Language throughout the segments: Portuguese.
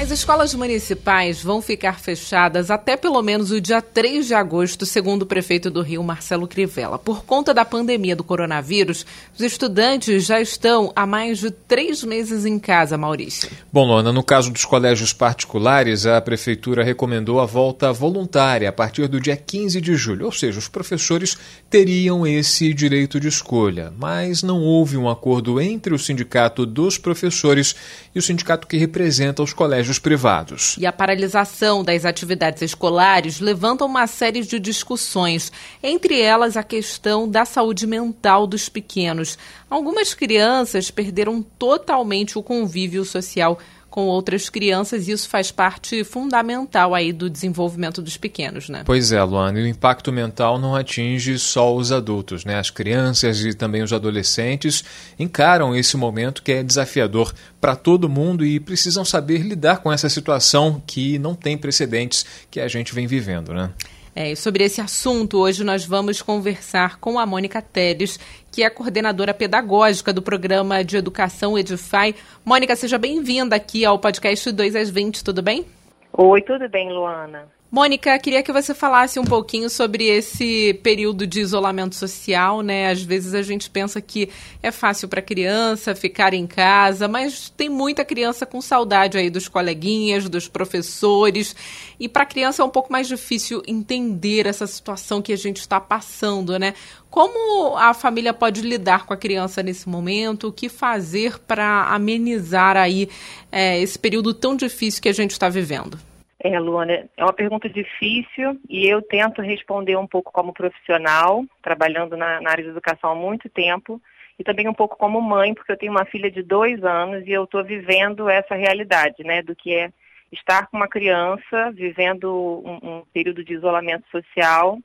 As escolas municipais vão ficar fechadas até pelo menos o dia 3 de agosto, segundo o prefeito do Rio, Marcelo Crivella. Por conta da pandemia do coronavírus, os estudantes já estão há mais de três meses em casa, Maurício. Bom, Lona, no caso dos colégios particulares, a prefeitura recomendou a volta voluntária a partir do dia 15 de julho, ou seja, os professores teriam esse direito de escolha. Mas não houve um acordo entre o sindicato dos professores e o sindicato que representa os colégios colégios privados. E a paralisação das atividades escolares levanta uma série de discussões, entre elas a questão da saúde mental dos pequenos. Algumas crianças perderam totalmente o convívio social com outras crianças e isso faz parte fundamental aí do desenvolvimento dos pequenos, né? Pois é, Luana, e o impacto mental não atinge só os adultos, né? As crianças e também os adolescentes encaram esse momento que é desafiador para todo mundo e precisam saber lidar com essa situação que não tem precedentes que a gente vem vivendo, né? É, sobre esse assunto, hoje nós vamos conversar com a Mônica Teles, que é coordenadora pedagógica do programa de educação Edify. Mônica, seja bem-vinda aqui ao podcast 2 às 20, tudo bem? Oi, tudo bem, Luana. Mônica, queria que você falasse um pouquinho sobre esse período de isolamento social, né? Às vezes a gente pensa que é fácil para criança ficar em casa, mas tem muita criança com saudade aí dos coleguinhas, dos professores, e para a criança é um pouco mais difícil entender essa situação que a gente está passando, né? Como a família pode lidar com a criança nesse momento? O que fazer para amenizar aí é, esse período tão difícil que a gente está vivendo? É, Luana, é uma pergunta difícil e eu tento responder um pouco como profissional, trabalhando na, na área de educação há muito tempo, e também um pouco como mãe, porque eu tenho uma filha de dois anos e eu estou vivendo essa realidade, né, do que é estar com uma criança vivendo um, um período de isolamento social.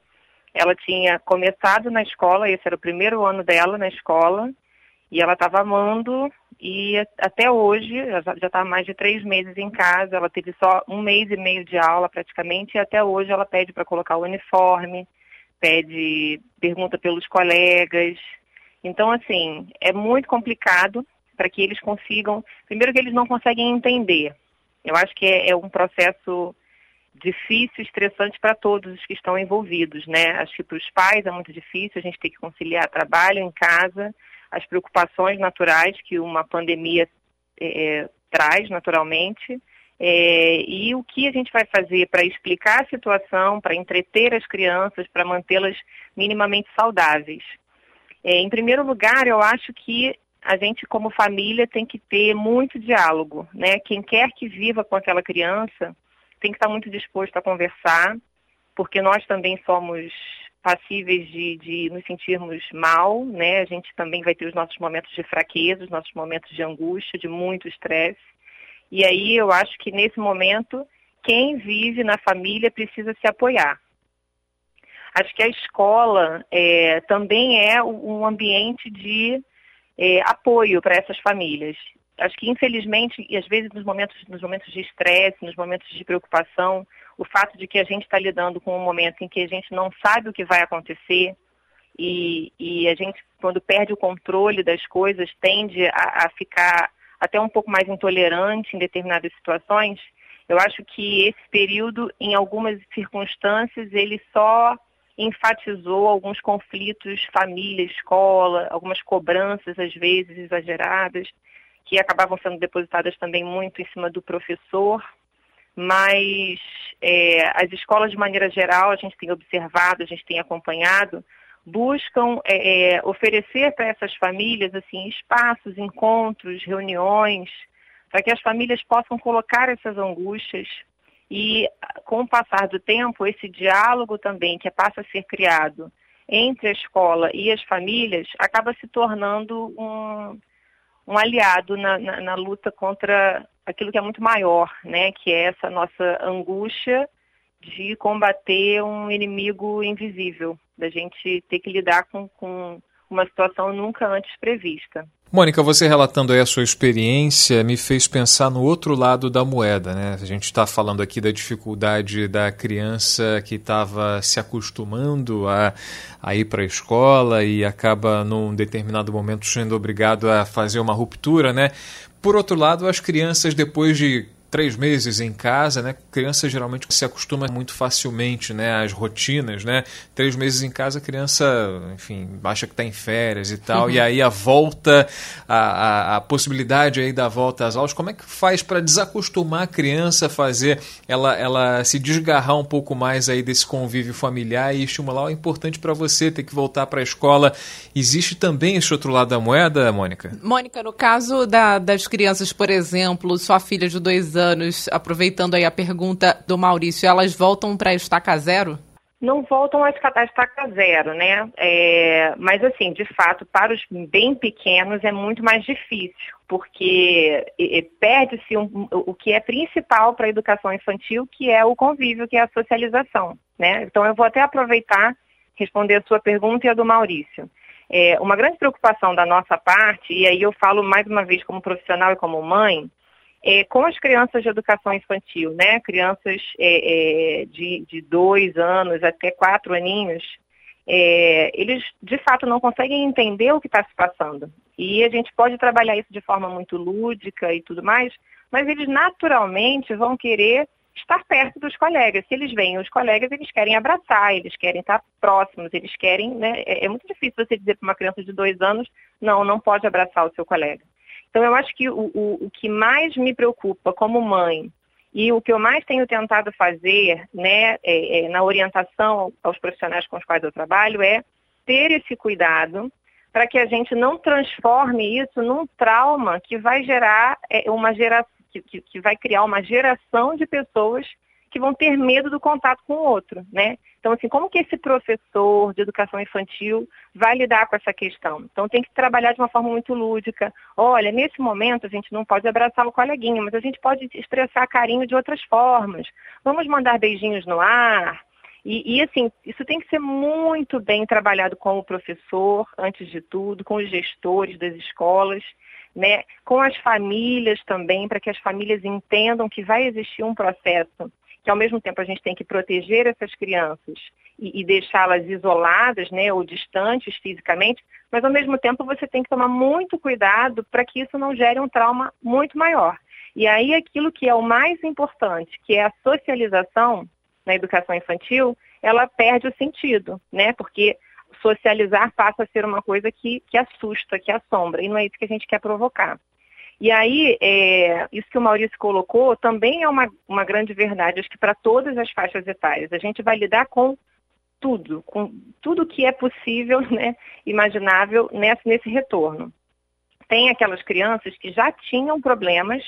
Ela tinha começado na escola, esse era o primeiro ano dela na escola, e ela estava amando e até hoje, já está há mais de três meses em casa, ela teve só um mês e meio de aula praticamente, e até hoje ela pede para colocar o uniforme, pede, pergunta pelos colegas. Então, assim, é muito complicado para que eles consigam. Primeiro que eles não conseguem entender. Eu acho que é, é um processo difícil, estressante para todos os que estão envolvidos, né? Acho que para os pais é muito difícil, a gente tem que conciliar trabalho em casa as preocupações naturais que uma pandemia é, traz naturalmente. É, e o que a gente vai fazer para explicar a situação, para entreter as crianças, para mantê-las minimamente saudáveis? É, em primeiro lugar, eu acho que a gente, como família, tem que ter muito diálogo. Né? Quem quer que viva com aquela criança tem que estar muito disposto a conversar, porque nós também somos passíveis de, de nos sentirmos mal, né? A gente também vai ter os nossos momentos de fraqueza, os nossos momentos de angústia, de muito estresse. E aí eu acho que nesse momento, quem vive na família precisa se apoiar. Acho que a escola é, também é um ambiente de é, apoio para essas famílias. Acho que infelizmente, e às vezes nos momentos, nos momentos de estresse, nos momentos de preocupação, o fato de que a gente está lidando com um momento em que a gente não sabe o que vai acontecer e, e a gente, quando perde o controle das coisas, tende a, a ficar até um pouco mais intolerante em determinadas situações, eu acho que esse período, em algumas circunstâncias, ele só enfatizou alguns conflitos família, escola, algumas cobranças às vezes exageradas, que acabavam sendo depositadas também muito em cima do professor mas é, as escolas, de maneira geral, a gente tem observado, a gente tem acompanhado, buscam é, é oferecer para essas famílias assim espaços, encontros, reuniões, para que as famílias possam colocar essas angústias. E, com o passar do tempo, esse diálogo também que passa a ser criado entre a escola e as famílias acaba se tornando um, um aliado na, na, na luta contra aquilo que é muito maior, né? Que é essa nossa angústia de combater um inimigo invisível, da gente ter que lidar com, com uma situação nunca antes prevista. Mônica, você relatando aí a sua experiência me fez pensar no outro lado da moeda, né? A gente está falando aqui da dificuldade da criança que estava se acostumando a, a ir para a escola e acaba num determinado momento sendo obrigado a fazer uma ruptura, né? Por outro lado, as crianças depois de três meses em casa, né? Criança geralmente se acostuma muito facilmente, né? Às rotinas, né? Três meses em casa, a criança, enfim, acha que está em férias e tal. Uhum. E aí a volta, a, a, a, possibilidade aí da volta às aulas, como é que faz para desacostumar a criança a fazer ela, ela se desgarrar um pouco mais aí desse convívio familiar e estimular? É importante para você ter que voltar para a escola. Existe também esse outro lado da moeda, Mônica? Mônica, no caso da, das crianças, por exemplo, sua filha de dois anos anos, aproveitando aí a pergunta do Maurício, elas voltam para a estaca zero? Não voltam a estaca zero, né? É, mas assim, de fato, para os bem pequenos é muito mais difícil, porque perde-se um, o que é principal para a educação infantil, que é o convívio, que é a socialização, né? Então eu vou até aproveitar responder a sua pergunta e a do Maurício. É, uma grande preocupação da nossa parte, e aí eu falo mais uma vez como profissional e como mãe, é, com as crianças de educação infantil, né? Crianças é, é, de, de dois anos até quatro aninhos, é, eles de fato não conseguem entender o que está se passando. E a gente pode trabalhar isso de forma muito lúdica e tudo mais, mas eles naturalmente vão querer estar perto dos colegas. Se eles veem os colegas, eles querem abraçar, eles querem estar próximos, eles querem, né? É, é muito difícil você dizer para uma criança de dois anos, não, não pode abraçar o seu colega. Então, eu acho que o, o, o que mais me preocupa como mãe e o que eu mais tenho tentado fazer né, é, é, na orientação aos profissionais com os quais eu trabalho é ter esse cuidado para que a gente não transforme isso num trauma que vai gerar é, uma geração, que, que, que vai criar uma geração de pessoas que vão ter medo do contato com o outro, né? Então, assim, como que esse professor de educação infantil vai lidar com essa questão? Então, tem que trabalhar de uma forma muito lúdica. Olha, nesse momento a gente não pode abraçar o coleguinha, mas a gente pode expressar carinho de outras formas. Vamos mandar beijinhos no ar. E, e, assim, isso tem que ser muito bem trabalhado com o professor, antes de tudo, com os gestores das escolas, né, com as famílias também, para que as famílias entendam que vai existir um processo que ao mesmo tempo a gente tem que proteger essas crianças e, e deixá-las isoladas, né, ou distantes fisicamente, mas ao mesmo tempo você tem que tomar muito cuidado para que isso não gere um trauma muito maior. E aí aquilo que é o mais importante, que é a socialização na educação infantil, ela perde o sentido, né? Porque socializar passa a ser uma coisa que, que assusta, que assombra, e não é isso que a gente quer provocar. E aí, é, isso que o Maurício colocou também é uma, uma grande verdade, acho que para todas as faixas etárias. A gente vai lidar com tudo, com tudo que é possível, né, imaginável nesse, nesse retorno. Tem aquelas crianças que já tinham problemas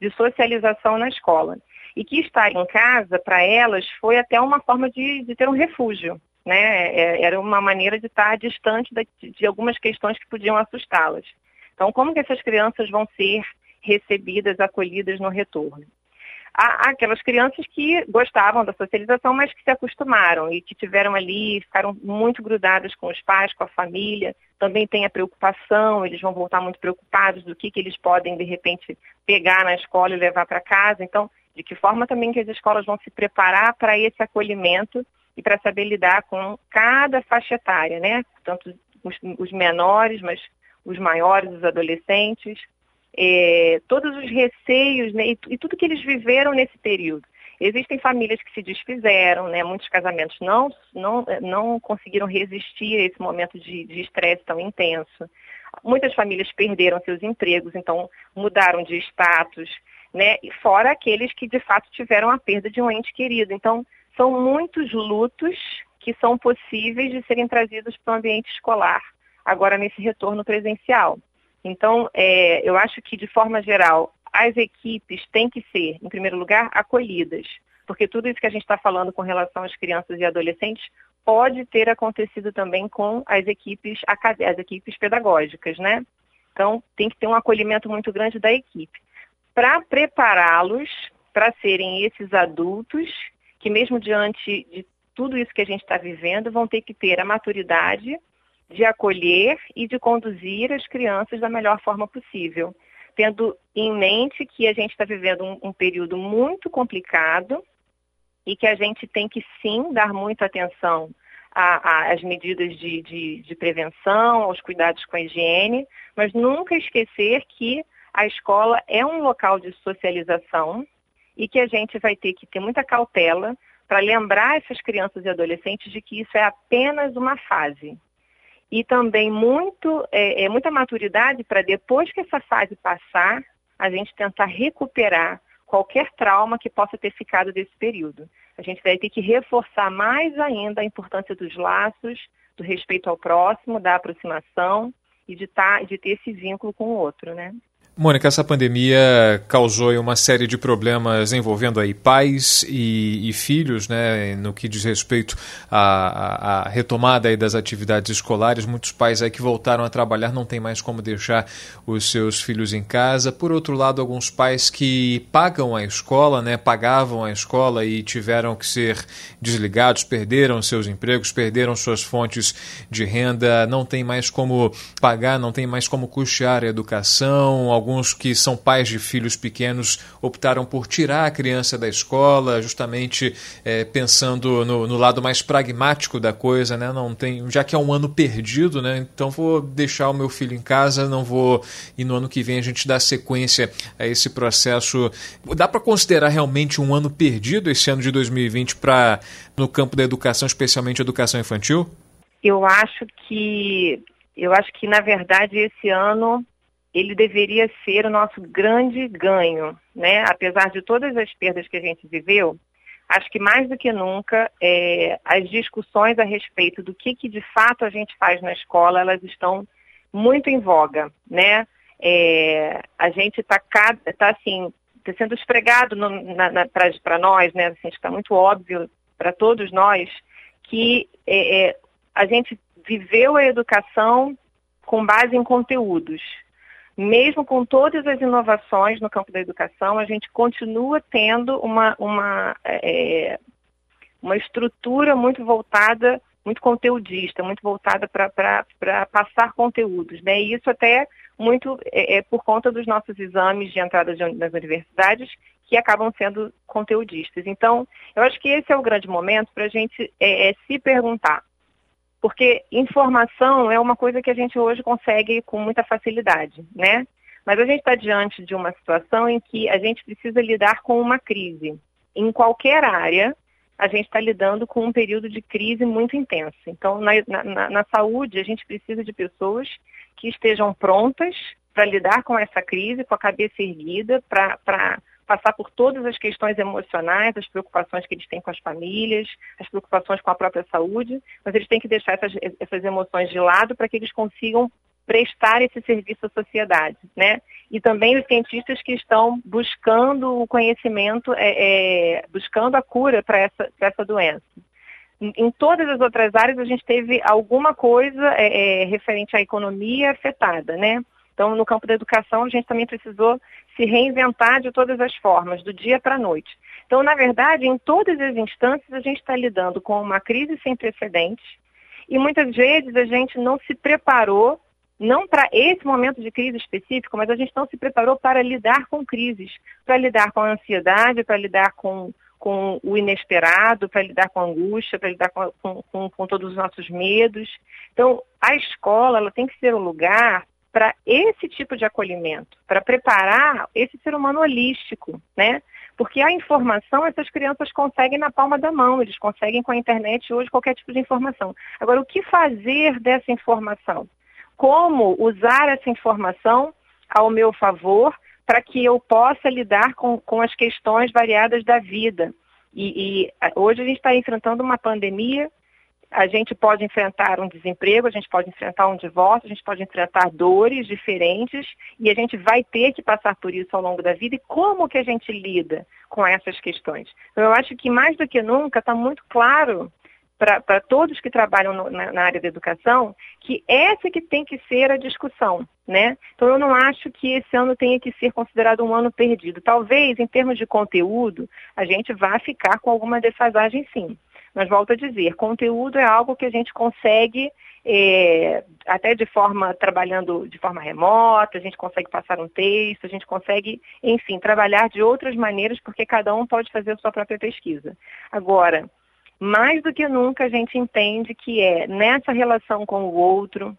de socialização na escola e que estar em casa, para elas, foi até uma forma de, de ter um refúgio. Né? É, era uma maneira de estar distante de, de algumas questões que podiam assustá-las. Então, como que essas crianças vão ser recebidas, acolhidas no retorno? Há aquelas crianças que gostavam da socialização, mas que se acostumaram e que tiveram ali, ficaram muito grudadas com os pais, com a família. Também tem a preocupação, eles vão voltar muito preocupados do que, que eles podem, de repente, pegar na escola e levar para casa. Então, de que forma também que as escolas vão se preparar para esse acolhimento e para saber lidar com cada faixa etária, né? Tanto os, os menores, mas os maiores, os adolescentes, é, todos os receios né, e, e, tudo que eles viveram nesse período. Existem famílias que se desfizeram, né, muitos casamentos não, não, não conseguiram resistir a esse momento de estresse tão intenso. Muitas famílias perderam seus empregos, então mudaram de status, né, fora aqueles que de fato tiveram a perda de um ente querido. Então, são muitos lutos que são possíveis de serem trazidos para o ambiente escolar agora nesse retorno presencial. Então, é, eu acho que, de forma geral, as equipes têm que ser, em primeiro lugar, acolhidas, porque tudo isso que a gente está falando com relação às crianças e adolescentes pode ter acontecido também com as equipes, as equipes pedagógicas, né? Então, tem que ter um acolhimento muito grande da equipe. Para prepará-los para serem esses adultos que, mesmo diante de tudo isso que a gente está vivendo, vão ter que ter a maturidade de acolher e de conduzir as crianças da melhor forma possível, tendo em mente que a gente está vivendo um, um período muito complicado e que a gente tem que sim dar muita atenção às medidas de, de, de, prevenção, aos cuidados com a higiene, mas nunca esquecer que a escola é um local de socialização e que a gente vai ter que ter muita cautela para lembrar essas crianças e adolescentes de que isso é apenas uma fase. E também muito, é, é muita maturidade para depois que essa fase passar, a gente tentar recuperar qualquer trauma que possa ter ficado desse período. A gente vai ter que reforçar mais ainda a importância dos laços, do respeito ao próximo, da aproximação e de, tá, de ter esse vínculo com o outro, né? Mônica, essa pandemia causou uma série de problemas envolvendo aí pais e, e filhos, né, no que diz respeito à, à, retomada aí das atividades escolares. Muitos pais aí que voltaram a trabalhar não têm mais como deixar os seus filhos em casa. Por outro lado, alguns pais que pagam a escola, né, pagavam a escola e tiveram que ser desligados, perderam seus empregos, perderam suas fontes de renda, não tem mais como pagar, não tem mais como custear a educação. Alguns que são pais de filhos pequenos optaram por tirar a criança da escola, justamente é, pensando no, no, lado mais pragmático da coisa, né? Não tem, já que é um ano perdido, né? Então vou deixar o meu filho em casa, não vou e no ano que vem a gente dá sequência a esse processo. Dá para considerar realmente um ano perdido esse ano de 2020 para no campo da educação, especialmente educação infantil? Eu acho que eu acho que na verdade esse ano ele deveria ser o nosso grande ganho, né? Apesar de todas as perdas que a gente viveu, acho que mais do que nunca é, as discussões a respeito do que, que de fato a gente faz na escola, elas estão muito em voga, né? É, a gente está tá, assim, tá sendo esfregado para nós, né? Assim, está muito óbvio para todos nós que é, é, a gente viveu a educação com base em conteúdos, mesmo com todas as inovações no campo da educação, a gente continua tendo uma, uma, é, uma estrutura muito voltada, muito conteudista, muito voltada para passar conteúdos. Né? E isso até muito é, é, por conta dos nossos exames de entrada de, nas universidades, que acabam sendo conteudistas. Então, eu acho que esse é o grande momento para a gente é, é, se perguntar porque informação é uma coisa que a gente hoje consegue com muita facilidade, né? Mas a gente está diante de uma situação em que a gente precisa lidar com uma crise. Em qualquer área, a gente está lidando com um período de crise muito intenso. Então, na, na, na saúde, a gente precisa de pessoas que estejam prontas para lidar com essa crise, com a cabeça erguida, para passar por todas as questões emocionais, as preocupações que eles têm com as famílias, as preocupações com a própria saúde, mas eles têm que deixar essas, essas emoções de lado para que eles consigam prestar esse serviço à sociedade, né? E também os cientistas que estão buscando o conhecimento, é, é, buscando a cura para essa, essa doença. Em, todas as outras áreas a gente teve alguma coisa é, é referente à economia afetada, né? Então, no campo da educação, a gente também precisou se reinventar de todas as formas, do dia para a noite. Então, na verdade, em todas as instâncias, a gente está lidando com uma crise sem precedentes e muitas vezes a gente não se preparou, não para esse momento de crise específico, mas a gente não se preparou para lidar com crises, para lidar com a ansiedade, para lidar com, com o inesperado, para lidar com a angústia, para lidar com, com, com, todos os nossos medos. Então, a escola ela tem que ser um lugar para esse tipo de acolhimento, para preparar esse ser humano holístico, né? Porque a informação essas crianças conseguem na palma da mão, eles conseguem com a internet hoje qualquer tipo de informação. Agora, o que fazer dessa informação? Como usar essa informação ao meu favor para que eu possa lidar com, com as questões variadas da vida? E, e hoje a gente está enfrentando uma pandemia a gente pode enfrentar um desemprego, a gente pode enfrentar um divórcio, a gente pode enfrentar dores diferentes e a gente vai ter que passar por isso ao longo da vida. E como que a gente lida com essas questões? Então, eu acho que mais do que nunca está muito claro para todos que trabalham no, na, na, área da educação, que essa que tem que ser a discussão, né? Então eu não acho que esse ano tenha que ser considerado um ano perdido. Talvez, em termos de conteúdo, a gente vá ficar com alguma defasagem sim. Mas volto a dizer, conteúdo é algo que a gente consegue é, até de forma trabalhando de forma remota, a gente consegue passar um texto, a gente consegue, enfim, trabalhar de outras maneiras, porque cada um pode fazer a sua própria pesquisa. Agora, mais do que nunca a gente entende que é nessa relação com o outro,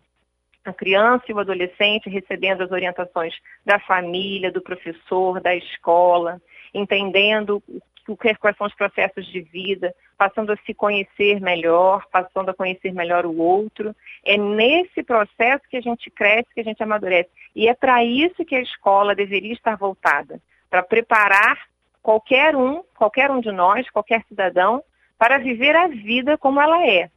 a criança e o adolescente recebendo as orientações da família, do professor, da escola, entendendo o que, quais são os processos de vida, passando a se conhecer melhor, passando a conhecer melhor o outro. É nesse processo que a gente cresce, que a gente amadurece. E é para isso que a escola deveria estar voltada, para preparar qualquer um, qualquer um de nós, qualquer cidadão, para viver a vida como ela é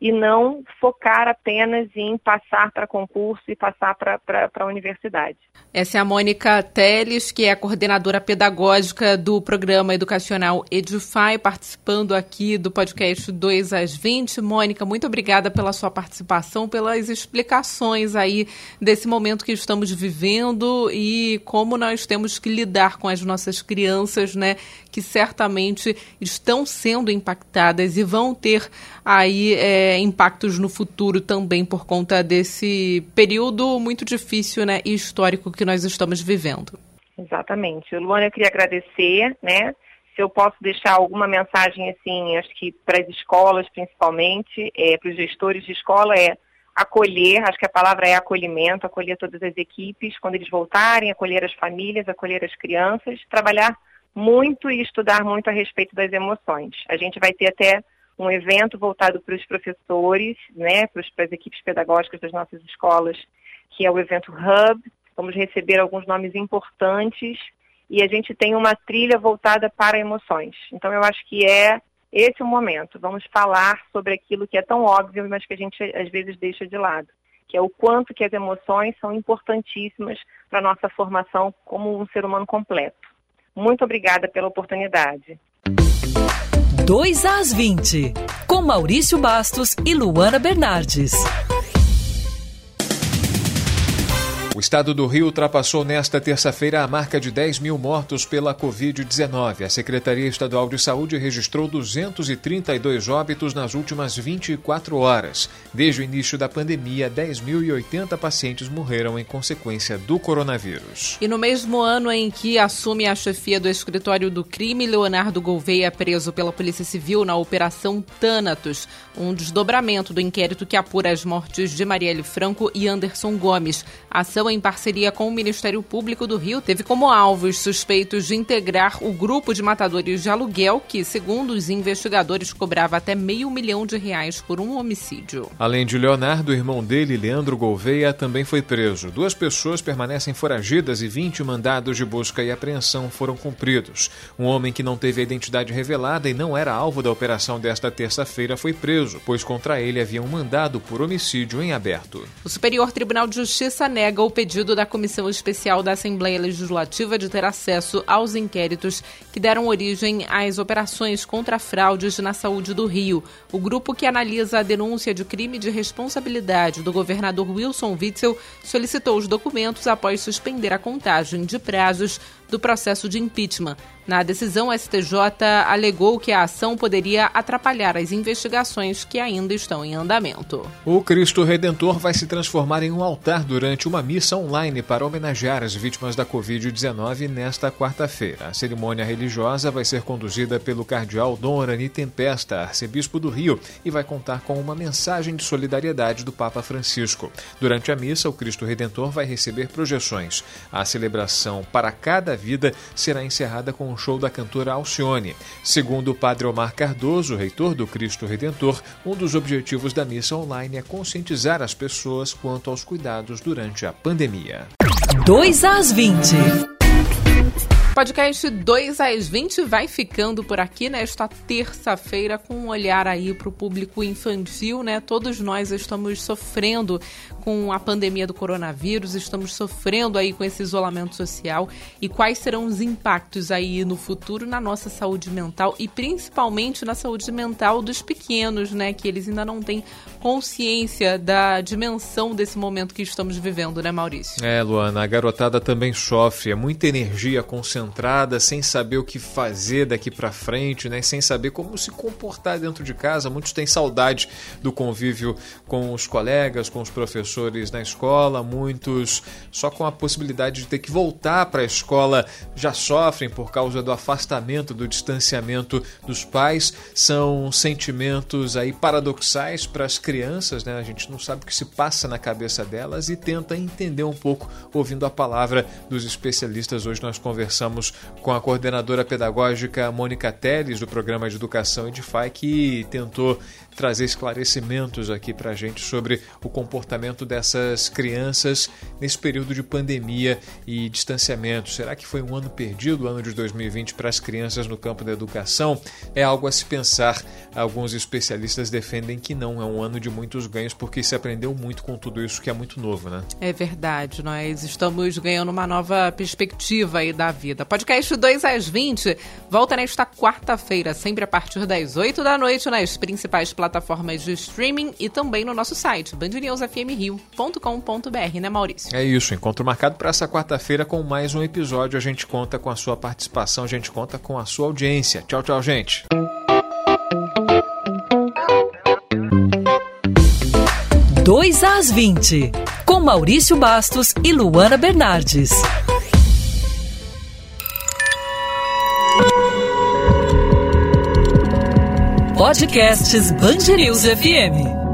e não focar apenas em passar para concurso e passar para a universidade. Essa é a Mônica Teles, que é a coordenadora pedagógica do programa educacional Edify, participando aqui do podcast 2 às 20. Mônica, muito obrigada pela sua participação, pelas explicações aí desse momento que estamos vivendo e como nós temos que lidar com as nossas crianças, né, que certamente estão sendo impactadas e vão ter aí é, impactos no futuro também por conta desse período muito difícil né, e histórico que nós estamos vivendo. Exatamente. Luana, eu queria agradecer, né? Se eu posso deixar alguma mensagem, assim, acho que para as escolas principalmente, é, para os gestores de escola, é acolher, acho que a palavra é acolhimento, acolher todas as equipes, quando eles voltarem, acolher as famílias, acolher as crianças, trabalhar muito e estudar muito a respeito das emoções. A gente vai ter até um evento voltado para os professores, né, para, as equipes pedagógicas das nossas escolas, que é o evento Hub. Vamos receber alguns nomes importantes e a gente tem uma trilha voltada para emoções. Então eu acho que é esse o momento. Vamos falar sobre aquilo que é tão óbvio, mas que a gente às vezes deixa de lado, que é o quanto que as emoções são importantíssimas para a nossa formação como um ser humano completo. Muito obrigada pela oportunidade. 2 às 20, com Maurício Bastos e Luana Bernardes. O estado do Rio ultrapassou nesta terça-feira a marca de 10 mil mortos pela Covid-19. A Secretaria Estadual de Saúde registrou 232 óbitos nas últimas 24 horas. Desde o início da pandemia, 10.080 pacientes morreram em consequência do coronavírus. E no mesmo ano em que assume a chefia do escritório do crime, Leonardo Gouveia preso pela Polícia Civil na Operação Thanatos, um desdobramento do inquérito que apura as mortes de Marielle Franco e Anderson Gomes. A ação em parceria com o Ministério Público do Rio, teve como alvos suspeitos de integrar o grupo de matadores de aluguel que, segundo os investigadores, cobrava até meio milhão de reais por um homicídio. Além de Leonardo, o irmão dele, Leandro Gouveia, também foi preso. Duas pessoas permanecem foragidas e 20 mandados de busca e apreensão foram cumpridos. Um homem que não teve a identidade revelada e não era alvo da operação desta terça-feira foi preso, pois contra ele havia um mandado por homicídio em aberto. O Superior Tribunal de Justiça nega o pedido da Comissão Especial da Assembleia Legislativa de ter acesso aos inquéritos que deram origem às operações contra fraudes na saúde do Rio. O grupo que analisa a denúncia de crime de responsabilidade do governador Wilson Witzel solicitou os documentos após suspender a contagem de prazos do processo de impeachment. Na decisão, o STJ alegou que a ação poderia atrapalhar as investigações que ainda estão em andamento. O Cristo Redentor vai se transformar em um altar durante uma missa online para homenagear as vítimas da Covid-19 nesta quarta-feira. A cerimônia religiosa vai ser conduzida pelo cardeal Dom Orani Tempesta, arcebispo do Rio, e vai contar com uma mensagem de solidariedade do Papa Francisco. Durante a missa, o Cristo Redentor vai receber projeções. A celebração para cada vida será encerrada com um show da cantora Alcione. Segundo o padre Omar Cardoso, reitor do Cristo Redentor, um dos objetivos da missa online é conscientizar as pessoas quanto aos cuidados durante a pandemia. 2 às 20. Podcast 2 às 20 vai ficando por aqui nesta terça-feira com um olhar aí para o público infantil, né? Todos nós estamos sofrendo com a pandemia do coronavírus, estamos sofrendo aí com esse isolamento social e quais serão os impactos aí no futuro na nossa saúde mental e principalmente na saúde mental dos pequenos, né? Que eles ainda não têm consciência da dimensão desse momento que estamos vivendo, né, Maurício? É, Luana, a garotada também sofre, é muita energia concentrada desconcentrada, sem saber o que fazer daqui para frente, né? Sem saber como se comportar dentro de casa. Muitos têm saudade do convívio com os colegas, com os professores na escola. Muitos só com a possibilidade de ter que voltar para a escola já sofrem por causa do afastamento, do distanciamento dos pais. São sentimentos aí paradoxais para as crianças, né? A gente não sabe o que se passa na cabeça delas e tenta entender um pouco ouvindo a palavra dos especialistas. Hoje nós conversamos com a coordenadora pedagógica Mônica Teles, do programa de Educação Edify, que tentou trazer esclarecimentos aqui para a gente sobre o comportamento dessas crianças nesse período de pandemia e distanciamento. Será que foi um ano perdido, o ano de 2020, para as crianças no campo da educação? É algo a se pensar. Alguns especialistas defendem que não, é um ano de muitos ganhos, porque se aprendeu muito com tudo isso que é muito novo, né? É verdade, nós estamos ganhando uma nova perspectiva aí da vida. Podcast 2 às 20 volta nesta quarta-feira, sempre a partir das 8 da noite, nas principais plataformas de streaming e também no nosso site, bandnewsfmrio.com.br, né, Maurício? É isso, encontro marcado para essa quarta-feira com mais um episódio. A gente conta com a sua participação, a gente conta com a sua audiência. Tchau, tchau, gente. Dois às 20, com Maurício Bastos e Luana Bernardes. Podcasts Band FM.